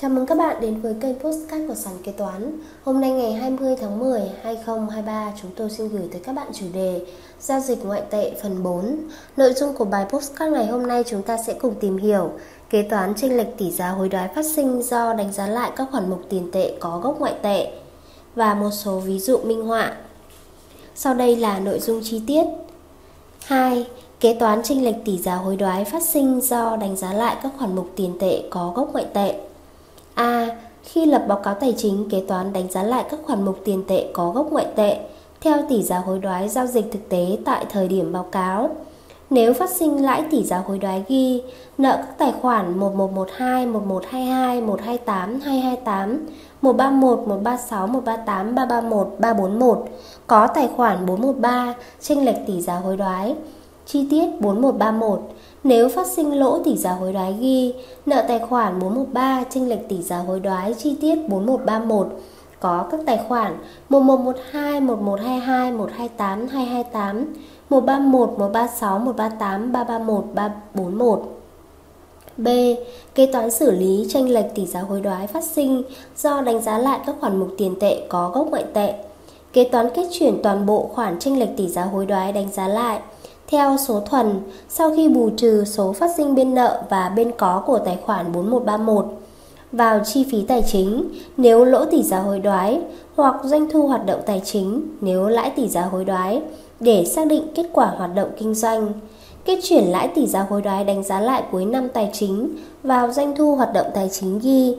Chào mừng các bạn đến với kênh Postcard của Sàn Kế Toán. Hôm nay ngày 20 tháng 10, 2023 chúng tôi xin gửi tới các bạn chủ đề Giao dịch ngoại tệ phần 4 Nội dung của bài Postcard ngày hôm nay chúng ta sẽ cùng tìm hiểu. Kế toán chênh lệch tỷ giá hối đoái phát sinh do đánh giá lại các khoản mục tiền tệ có gốc ngoại tệ Và một số ví dụ minh họa. Sau đây là nội dung chi tiết. 2. Kế toán chênh lệch tỷ giá hối đoái phát sinh do đánh giá lại các khoản mục tiền tệ có gốc ngoại tệ. A. Khi lập báo cáo tài chính, kế toán đánh giá lại các khoản mục tiền tệ có gốc ngoại tệ theo tỷ giá hối đoái giao dịch thực tế tại thời điểm báo cáo. Nếu phát sinh lãi tỷ giá hối đoái ghi nợ các tài khoản 1112, 1122, 128, 228, 131, 136, 138, 331, 341 có tài khoản 413 chênh lệch tỷ giá hối đoái. Chi tiết 4131 nếu phát sinh lỗ tỷ giá hối đoái ghi nợ tài khoản 413 chênh lệch tỷ giá hối đoái chi tiết 4131 có các tài khoản 1112, 1122, 128, 228, 131, 136, 138, 331, 341. B. Kế toán xử lý tranh lệch tỷ giá hối đoái phát sinh do đánh giá lại các khoản mục tiền tệ có gốc ngoại tệ. Kế toán kết chuyển toàn bộ khoản tranh lệch tỷ giá hối đoái đánh giá lại theo số thuần, sau khi bù trừ số phát sinh bên nợ và bên có của tài khoản 4131 vào chi phí tài chính nếu lỗ tỷ giá hối đoái hoặc doanh thu hoạt động tài chính nếu lãi tỷ giá hối đoái để xác định kết quả hoạt động kinh doanh. Kết chuyển lãi tỷ giá hối đoái đánh giá lại cuối năm tài chính vào doanh thu hoạt động tài chính ghi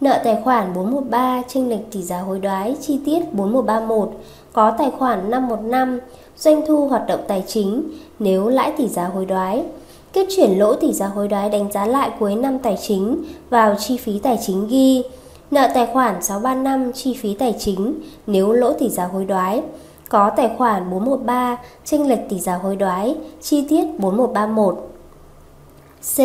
nợ tài khoản 413 chênh lệch tỷ giá hối đoái chi tiết 4131 có tài khoản 515 doanh thu hoạt động tài chính nếu lãi tỷ giá hối đoái. Kết chuyển lỗ tỷ giá hối đoái đánh giá lại cuối năm tài chính vào chi phí tài chính ghi, nợ tài khoản 635 chi phí tài chính nếu lỗ tỷ giá hối đoái. Có tài khoản 413 chênh lệch tỷ giá hối đoái, chi tiết 4131. C.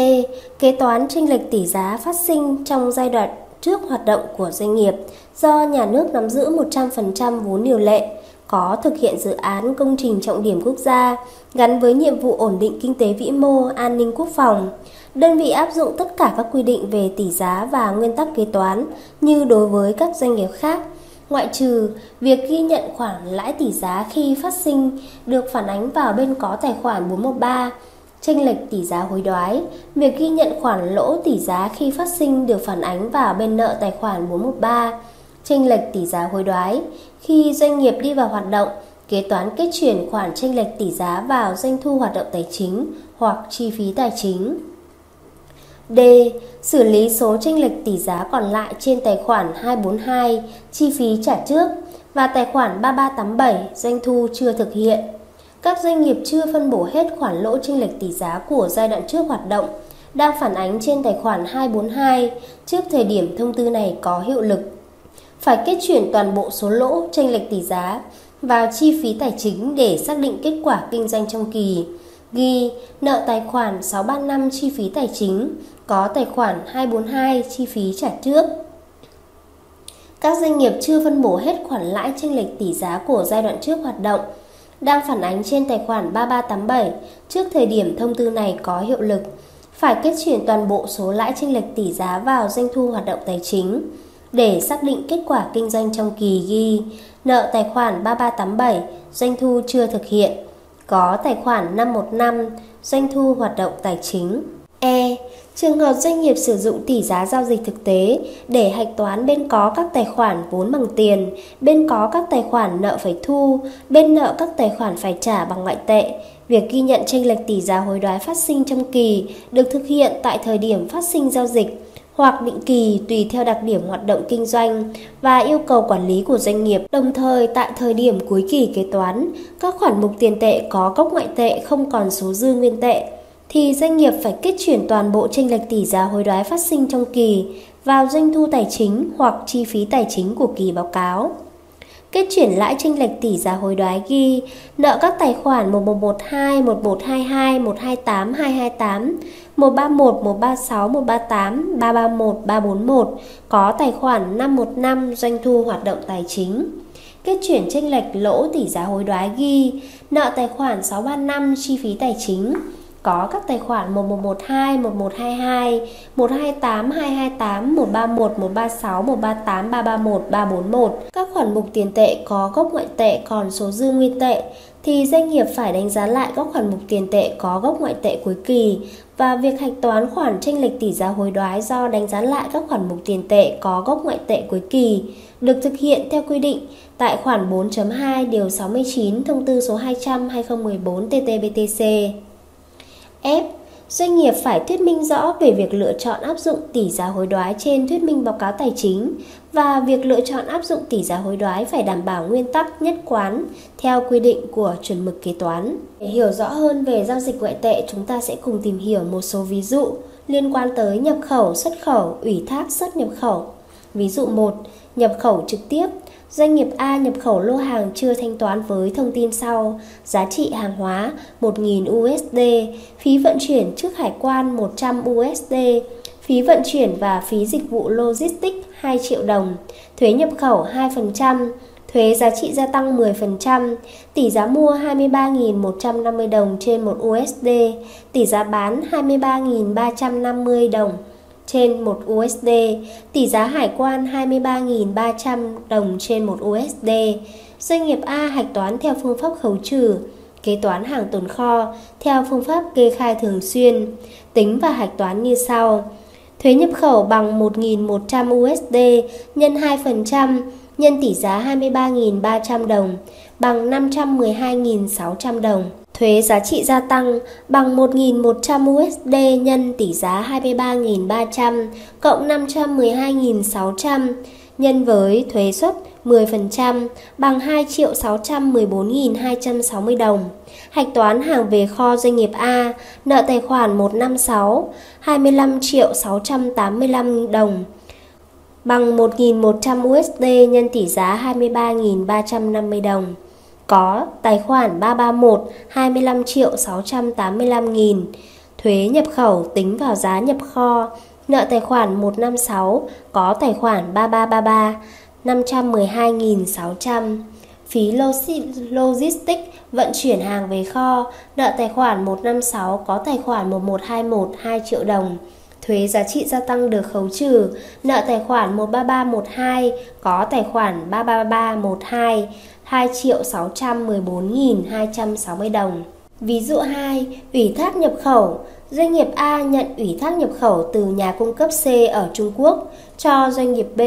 Kế toán chênh lệch tỷ giá phát sinh trong giai đoạn trước hoạt động của doanh nghiệp do nhà nước nắm giữ 100% vốn điều lệ có thực hiện dự án công trình trọng điểm quốc gia gắn với nhiệm vụ ổn định kinh tế vĩ mô, an ninh quốc phòng. Đơn vị áp dụng tất cả các quy định về tỷ giá và nguyên tắc kế toán như đối với các doanh nghiệp khác, ngoại trừ việc ghi nhận khoản lãi tỷ giá khi phát sinh được phản ánh vào bên có tài khoản 413 Tranh lệch tỷ giá hối đoái, việc ghi nhận khoản lỗ tỷ giá khi phát sinh được phản ánh vào bên nợ tài khoản 413 chênh lệch tỷ giá hối đoái. Khi doanh nghiệp đi vào hoạt động, kế toán kết chuyển khoản chênh lệch tỷ giá vào doanh thu hoạt động tài chính hoặc chi phí tài chính. D. Xử lý số chênh lệch tỷ giá còn lại trên tài khoản 242 chi phí trả trước và tài khoản 3387 doanh thu chưa thực hiện. Các doanh nghiệp chưa phân bổ hết khoản lỗ chênh lệch tỷ giá của giai đoạn trước hoạt động đang phản ánh trên tài khoản 242 trước thời điểm thông tư này có hiệu lực phải kết chuyển toàn bộ số lỗ tranh lệch tỷ giá vào chi phí tài chính để xác định kết quả kinh doanh trong kỳ. Ghi nợ tài khoản 635 chi phí tài chính, có tài khoản 242 chi phí trả trước. Các doanh nghiệp chưa phân bổ hết khoản lãi tranh lệch tỷ giá của giai đoạn trước hoạt động đang phản ánh trên tài khoản 3387 trước thời điểm thông tư này có hiệu lực, phải kết chuyển toàn bộ số lãi tranh lệch tỷ giá vào doanh thu hoạt động tài chính để xác định kết quả kinh doanh trong kỳ ghi nợ tài khoản 3387 doanh thu chưa thực hiện, có tài khoản 515 doanh thu hoạt động tài chính. E. Trường hợp doanh nghiệp sử dụng tỷ giá giao dịch thực tế để hạch toán bên có các tài khoản vốn bằng tiền, bên có các tài khoản nợ phải thu, bên nợ các tài khoản phải trả bằng ngoại tệ. Việc ghi nhận tranh lệch tỷ giá hối đoái phát sinh trong kỳ được thực hiện tại thời điểm phát sinh giao dịch hoặc định kỳ tùy theo đặc điểm hoạt động kinh doanh và yêu cầu quản lý của doanh nghiệp. Đồng thời, tại thời điểm cuối kỳ kế toán, các khoản mục tiền tệ có cốc ngoại tệ không còn số dư nguyên tệ, thì doanh nghiệp phải kết chuyển toàn bộ tranh lệch tỷ giá hối đoái phát sinh trong kỳ vào doanh thu tài chính hoặc chi phí tài chính của kỳ báo cáo. Kết chuyển lãi tranh lệch tỷ giá hối đoái ghi nợ các tài khoản 1112, 1122, 128, 228, 131, 136, 138, 331, 341 có tài khoản 515 doanh thu hoạt động tài chính. Kết chuyển tranh lệch lỗ tỷ giá hối đoái ghi nợ tài khoản 635 chi phí tài chính có các tài khoản 1112, 1122, 128, 228, 131, 136, 138, 331, 341. Các khoản mục tiền tệ có gốc ngoại tệ còn số dư nguyên tệ thì doanh nghiệp phải đánh giá lại các khoản mục tiền tệ có gốc ngoại tệ cuối kỳ và việc hạch toán khoản tranh lệch tỷ giá hối đoái do đánh giá lại các khoản mục tiền tệ có gốc ngoại tệ cuối kỳ được thực hiện theo quy định tại khoản 4.2 điều 69 thông tư số 200 2014 TT-BTC. F. Doanh nghiệp phải thuyết minh rõ về việc lựa chọn áp dụng tỷ giá hối đoái trên thuyết minh báo cáo tài chính và việc lựa chọn áp dụng tỷ giá hối đoái phải đảm bảo nguyên tắc nhất quán theo quy định của chuẩn mực kế toán. Để hiểu rõ hơn về giao dịch ngoại tệ, chúng ta sẽ cùng tìm hiểu một số ví dụ liên quan tới nhập khẩu, xuất khẩu, ủy thác xuất nhập khẩu. Ví dụ 1, nhập khẩu trực tiếp Doanh nghiệp A nhập khẩu lô hàng chưa thanh toán với thông tin sau. Giá trị hàng hóa 1.000 USD Phí vận chuyển trước hải quan 100 USD Phí vận chuyển và phí dịch vụ logistics 2 triệu đồng. Thuế nhập khẩu 2% Thuế giá trị gia tăng 10%, tỷ giá mua 23.150 đồng trên 1 USD, tỷ giá bán 23.350 đồng trên 1 USD, tỷ giá hải quan 23.300 đồng trên 1 USD. Doanh nghiệp A hạch toán theo phương pháp khấu trừ, kế toán hàng tồn kho theo phương pháp kê khai thường xuyên, tính và hạch toán như sau. Thuế nhập khẩu bằng 1.100 USD nhân 2% nhân tỷ giá 23.300 đồng bằng 512.600 đồng. Thuế giá trị gia tăng bằng 1.100 USD nhân tỷ giá 23.300 cộng 512.600 nhân với thuế suất 10% bằng 2 triệu 614.260 đồng. Hạch toán hàng về kho doanh nghiệp A, nợ tài khoản 156, 25 triệu 685 đồng bằng 1.100 USD nhân tỷ giá 23.350 đồng có, tài khoản 331 25 triệu 685 nghìn. Thuế nhập khẩu tính vào giá nhập kho, nợ tài khoản 156 có tài khoản 3333 512.600 phí logistics vận chuyển hàng về kho, nợ tài khoản 156 có tài khoản 1121 2 triệu đồng thuế giá trị gia tăng được khấu trừ, nợ tài khoản 13312 có tài khoản 33312 2 triệu 614.260 đồng. Ví dụ 2, ủy thác nhập khẩu. Doanh nghiệp A nhận ủy thác nhập khẩu từ nhà cung cấp C ở Trung Quốc cho doanh nghiệp B.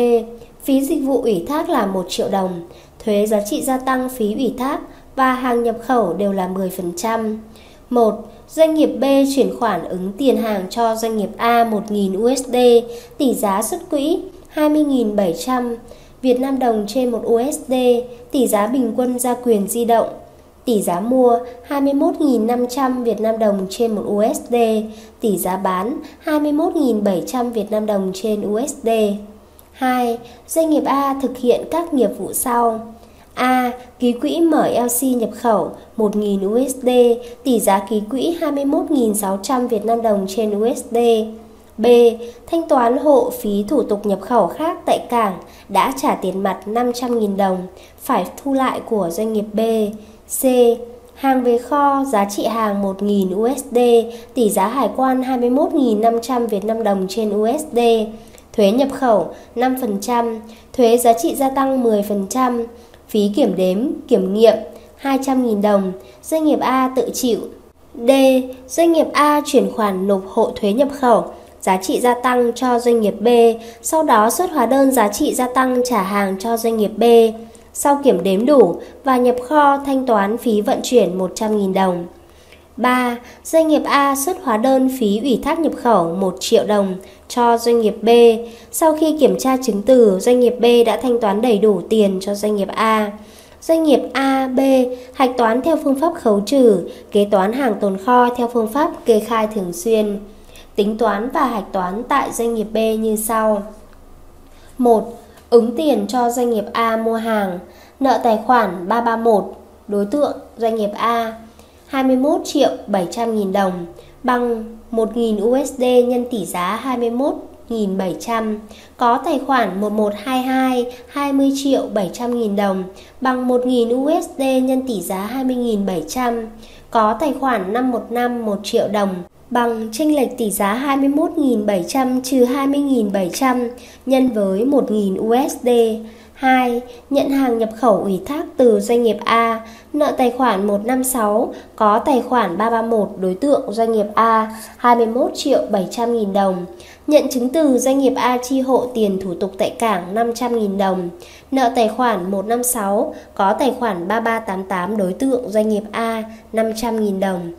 Phí dịch vụ ủy thác là 1 triệu đồng. Thuế giá trị gia tăng phí ủy thác và hàng nhập khẩu đều là 10%. 1. Doanh nghiệp B chuyển khoản ứng tiền hàng cho doanh nghiệp A 1.000 USD, tỷ giá xuất quỹ 20.700 Việt Nam đồng trên 1 USD, tỷ giá bình quân gia quyền di động. Tỷ giá mua 21.500 Việt Nam đồng trên 1 USD, tỷ giá bán 21.700 Việt Nam đồng trên USD. 2. Doanh nghiệp A thực hiện các nghiệp vụ sau. A. Ký quỹ MLC nhập khẩu 1.000 USD, tỷ giá ký quỹ 21.600 Việt Nam đồng trên USD. B. Thanh toán hộ phí thủ tục nhập khẩu khác tại cảng đã trả tiền mặt 500.000 đồng, phải thu lại của doanh nghiệp B. C. Hàng về kho, giá trị hàng 1.000 USD, tỷ giá hải quan 21.500 Việt Nam đồng trên USD. Thuế nhập khẩu 5%, thuế giá trị gia tăng 10%, phí kiểm đếm, kiểm nghiệm 200.000 đồng, doanh nghiệp A tự chịu. D. Doanh nghiệp A chuyển khoản nộp hộ thuế nhập khẩu giá trị gia tăng cho doanh nghiệp B, sau đó xuất hóa đơn giá trị gia tăng trả hàng cho doanh nghiệp B. Sau kiểm đếm đủ và nhập kho thanh toán phí vận chuyển 100.000 đồng. 3. Doanh nghiệp A xuất hóa đơn phí ủy thác nhập khẩu 1 triệu đồng cho doanh nghiệp B. Sau khi kiểm tra chứng từ, doanh nghiệp B đã thanh toán đầy đủ tiền cho doanh nghiệp A. Doanh nghiệp A, B hạch toán theo phương pháp khấu trừ, kế toán hàng tồn kho theo phương pháp kê khai thường xuyên. Tính toán và hạch toán tại doanh nghiệp B như sau. 1. Ứng tiền cho doanh nghiệp A mua hàng, nợ tài khoản 331, đối tượng doanh nghiệp A 21 triệu 700 nghìn đồng bằng 1.000 USD nhân tỷ giá 21 1.700 có tài khoản 1122 20 triệu 700 nghìn đồng bằng 1.000 USD nhân tỷ giá 20.700 có tài khoản 515 1 triệu đồng bằng chênh lệch tỷ giá 21.700 trừ 20.700 nhân với 1.000 USD. 2. Nhận hàng nhập khẩu ủy thác từ doanh nghiệp A, nợ tài khoản 156, có tài khoản 331 đối tượng doanh nghiệp A 21 triệu 700 nghìn đồng. Nhận chứng từ doanh nghiệp A chi hộ tiền thủ tục tại cảng 500 nghìn đồng. Nợ tài khoản 156, có tài khoản 3388 đối tượng doanh nghiệp A 500 nghìn đồng.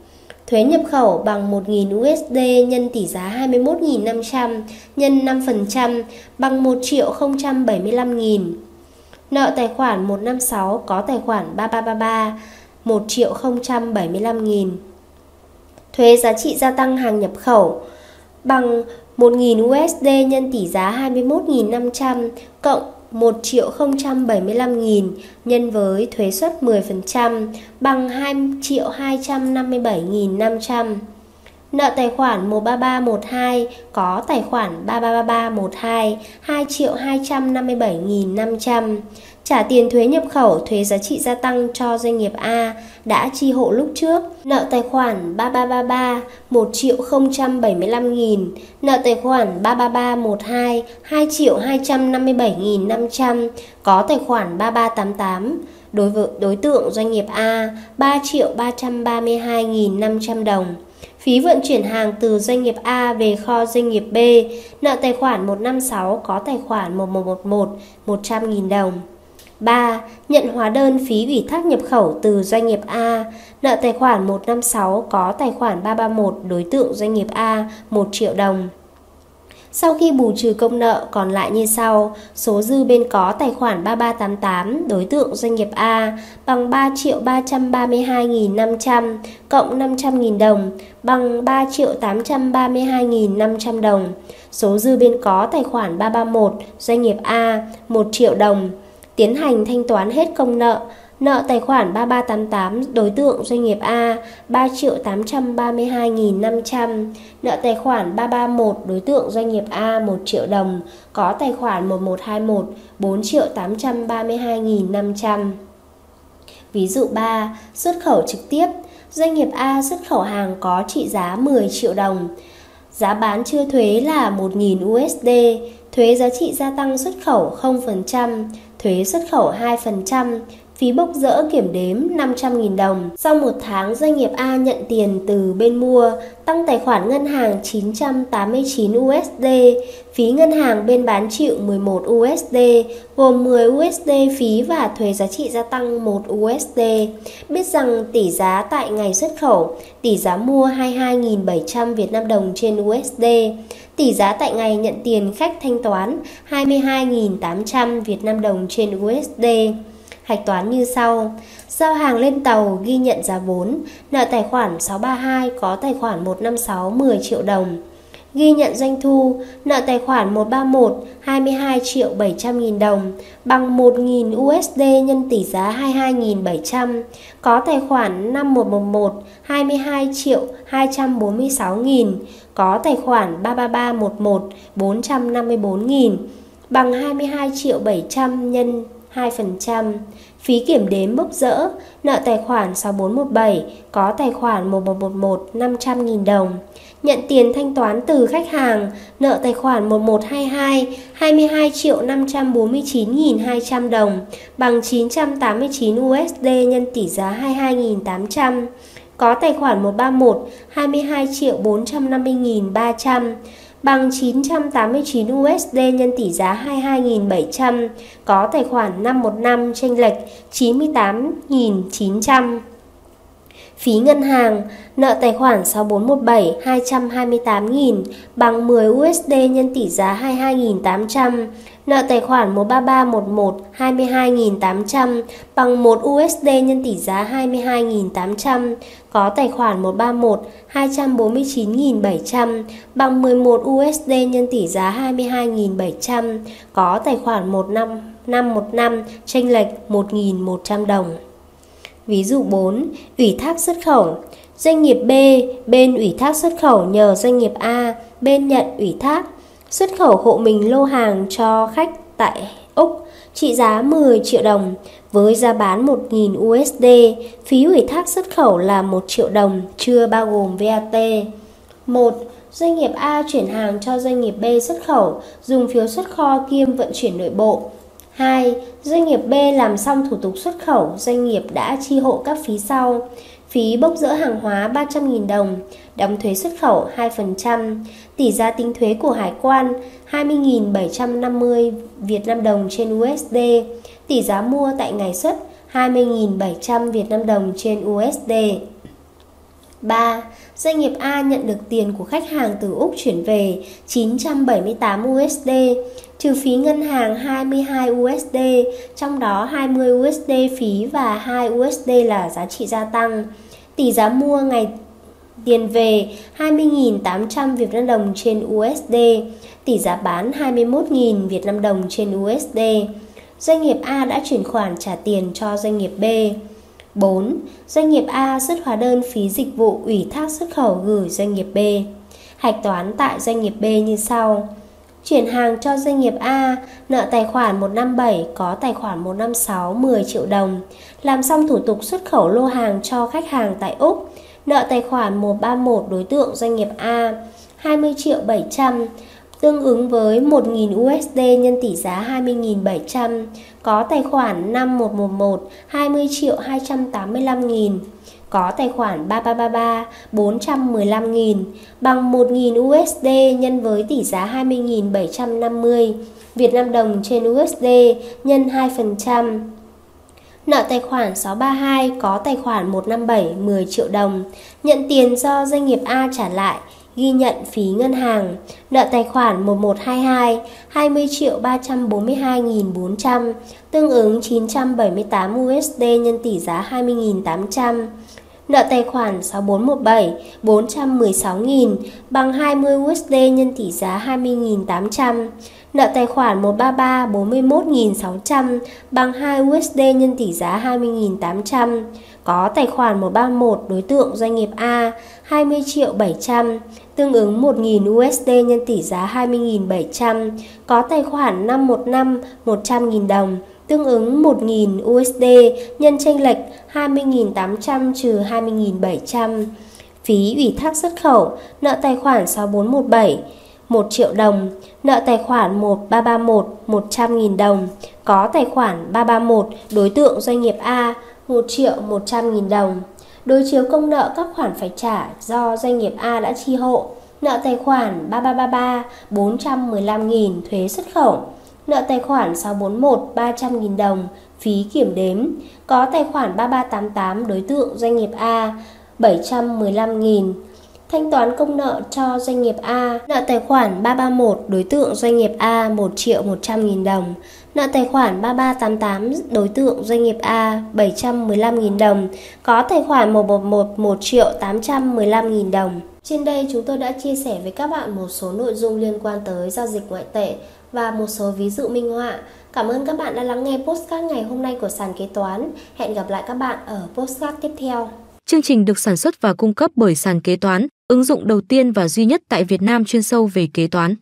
Thuế nhập khẩu bằng 1.000 USD nhân tỷ giá 21.500 nhân 5% bằng 1 triệu 075.000. Nợ tài khoản 156 có tài khoản 3333 1 triệu 075 nghìn. Thuế giá trị gia tăng hàng nhập khẩu bằng 1.000 USD nhân tỷ giá 21.500 cộng 1 triệu 075 nghìn nhân với thuế suất 10% bằng 2 triệu 257 nghìn 500. Nợ tài khoản 13312 có tài khoản 333312 2 triệu 257.500 trả tiền thuế nhập khẩu, thuế giá trị gia tăng cho doanh nghiệp A đã chi hộ lúc trước, nợ tài khoản 3333 1 triệu 075 nghìn, nợ tài khoản 33312 2 triệu 257 nghìn 500, có tài khoản 3388, đối với đối tượng doanh nghiệp A 3 triệu 332 nghìn 500 đồng. Phí vận chuyển hàng từ doanh nghiệp A về kho doanh nghiệp B, nợ tài khoản 156 có tài khoản 1111 100.000 đồng. 3. Nhận hóa đơn phí ủy thác nhập khẩu từ doanh nghiệp A, nợ tài khoản 156 có tài khoản 331 đối tượng doanh nghiệp A 1 triệu đồng. Sau khi bù trừ công nợ còn lại như sau, số dư bên có tài khoản 3388 đối tượng doanh nghiệp A bằng 3 triệu 332.500 cộng 500.000 đồng bằng 3 triệu 832.500 đồng. Số dư bên có tài khoản 331 doanh nghiệp A 1 triệu đồng tiến hành thanh toán hết công nợ, nợ tài khoản 3388 đối tượng doanh nghiệp A 3 triệu 832.500, nợ tài khoản 331 đối tượng doanh nghiệp A 1 triệu đồng, có tài khoản 1121 4 triệu 832.500. Ví dụ 3, xuất khẩu trực tiếp, doanh nghiệp A xuất khẩu hàng có trị giá 10 triệu đồng. Giá bán chưa thuế là 1.000 USD, thuế giá trị gia tăng xuất khẩu 0%, thuế xuất khẩu 2%, phí bốc rỡ kiểm đếm 500.000 đồng. Sau một tháng, doanh nghiệp A nhận tiền từ bên mua, tăng tài khoản ngân hàng 989 USD, phí ngân hàng bên bán chịu 11 USD, gồm 10 USD phí và thuế giá trị gia tăng 1 USD. Biết rằng tỷ giá tại ngày xuất khẩu, tỷ giá mua 22.700 Việt Nam đồng trên USD, tỷ giá tại ngày nhận tiền khách thanh toán 22.800 Việt Nam đồng trên USD. Hạch toán như sau. Giao hàng lên tàu ghi nhận giá vốn, nợ tài khoản 632 có tài khoản 156 10 triệu đồng. Ghi nhận doanh thu, nợ tài khoản 131 22 triệu 700 nghìn đồng bằng 1.000 USD nhân tỷ giá 22.700. Có tài khoản 5111 22 triệu 246 nghìn. Có tài khoản 33311 454 nghìn bằng 22 triệu 700 nhân 2%. Phí kiểm đếm bốc rỡ, nợ tài khoản 6417, có tài khoản 1111 500.000 đồng. Nhận tiền thanh toán từ khách hàng, nợ tài khoản 1122 22 triệu 549.200 đồng bằng 989 USD nhân tỷ giá 22.800. Có tài khoản 131 22 triệu 450.300 bằng 989 USD nhân tỷ giá 22.700, có tài khoản 515 tranh lệch 98.900. Phí ngân hàng, nợ tài khoản 6417 228.000 bằng 10 USD nhân tỷ giá 22.800, nợ tài khoản 13311 22.800 bằng 1 USD nhân tỷ giá 22.800, có tài khoản 131 249.700 bằng 11 USD nhân tỷ giá 22.700, có tài khoản 15515 tranh lệch 1.100 đồng. Ví dụ 4. Ủy thác xuất khẩu Doanh nghiệp B, bên ủy thác xuất khẩu nhờ doanh nghiệp A, bên nhận ủy thác xuất khẩu hộ mình lô hàng cho khách tại Úc trị giá 10 triệu đồng với giá bán 1.000 USD, phí ủy thác xuất khẩu là 1 triệu đồng chưa bao gồm VAT. 1. Doanh nghiệp A chuyển hàng cho doanh nghiệp B xuất khẩu, dùng phiếu xuất kho kiêm vận chuyển nội bộ. 2. Doanh nghiệp B làm xong thủ tục xuất khẩu, doanh nghiệp đã chi hộ các phí sau. Phí bốc dỡ hàng hóa 300.000 đồng, đóng thuế xuất khẩu 2%, tỷ giá tính thuế của hải quan 20.750 Việt Nam đồng trên USD, tỷ giá mua tại ngày xuất 20.700 Việt Nam đồng trên USD. 3. Doanh nghiệp A nhận được tiền của khách hàng từ Úc chuyển về 978 USD, trừ phí ngân hàng 22 USD, trong đó 20 USD phí và 2 USD là giá trị gia tăng. Tỷ giá mua ngày tiền về 20.800 Việt Nam đồng trên USD, tỷ giá bán 21.000 Việt Nam đồng trên USD. Doanh nghiệp A đã chuyển khoản trả tiền cho doanh nghiệp B. 4. Doanh nghiệp A xuất hóa đơn phí dịch vụ ủy thác xuất khẩu gửi doanh nghiệp B. Hạch toán tại doanh nghiệp B như sau. Chuyển hàng cho doanh nghiệp A, nợ tài khoản 157 có tài khoản 156 10 triệu đồng. Làm xong thủ tục xuất khẩu lô hàng cho khách hàng tại Úc. Nợ tài khoản 131 đối tượng doanh nghiệp A 20 triệu 700 tương ứng với 1.000 USD nhân tỷ giá 20.700, có tài khoản 5111 20 triệu 285 nghìn, có tài khoản 3333 415 nghìn, bằng 1.000 USD nhân với tỷ giá 20.750 Việt Nam đồng trên USD nhân 2%. Nợ tài khoản 632 có tài khoản 157 10 triệu đồng, nhận tiền do doanh nghiệp A trả lại ghi nhận phí ngân hàng, nợ tài khoản 1122 20 triệu 342.400, tương ứng 978 USD nhân tỷ giá 20.800. Nợ tài khoản 6417 416.000 bằng 20 USD nhân tỷ giá 20.800. Nợ tài khoản 133 41.600 bằng 2 USD nhân tỷ giá 20.800 có tài khoản 131 đối tượng doanh nghiệp A 20 triệu 700 tương ứng 1.000 USD nhân tỷ giá 20.700 có tài khoản 515 100.000 đồng tương ứng 1.000 USD nhân chênh lệch 20.800 trừ 20.700 phí ủy thác xuất khẩu nợ tài khoản 6417 1 triệu đồng, nợ tài khoản 1331 100.000 đồng, có tài khoản 331 đối tượng doanh nghiệp A 1 triệu 100.000 đồng. Đối chiếu công nợ các khoản phải trả do doanh nghiệp A đã chi hộ. Nợ tài khoản 3333 415.000 thuế xuất khẩu. Nợ tài khoản 641 300.000 đồng phí kiểm đếm. Có tài khoản 3388 đối tượng doanh nghiệp A 715.000 Thanh toán công nợ cho doanh nghiệp A, nợ tài khoản 331 đối tượng doanh nghiệp A 1 triệu 100 nghìn đồng, nợ tài khoản 3388 đối tượng doanh nghiệp A 715 nghìn đồng, có tài khoản 111 1 triệu 815 nghìn đồng. Trên đây chúng tôi đã chia sẻ với các bạn một số nội dung liên quan tới giao dịch ngoại tệ và một số ví dụ minh họa. Cảm ơn các bạn đã lắng nghe postcard ngày hôm nay của sàn kế toán. Hẹn gặp lại các bạn ở postcard tiếp theo. Chương trình được sản xuất và cung cấp bởi sàn kế toán, ứng dụng đầu tiên và duy nhất tại Việt Nam chuyên sâu về kế toán.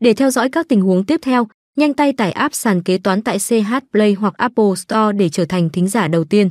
Để theo dõi các tình huống tiếp theo, nhanh tay tải app sàn kế toán tại CH Play hoặc Apple Store để trở thành thính giả đầu tiên.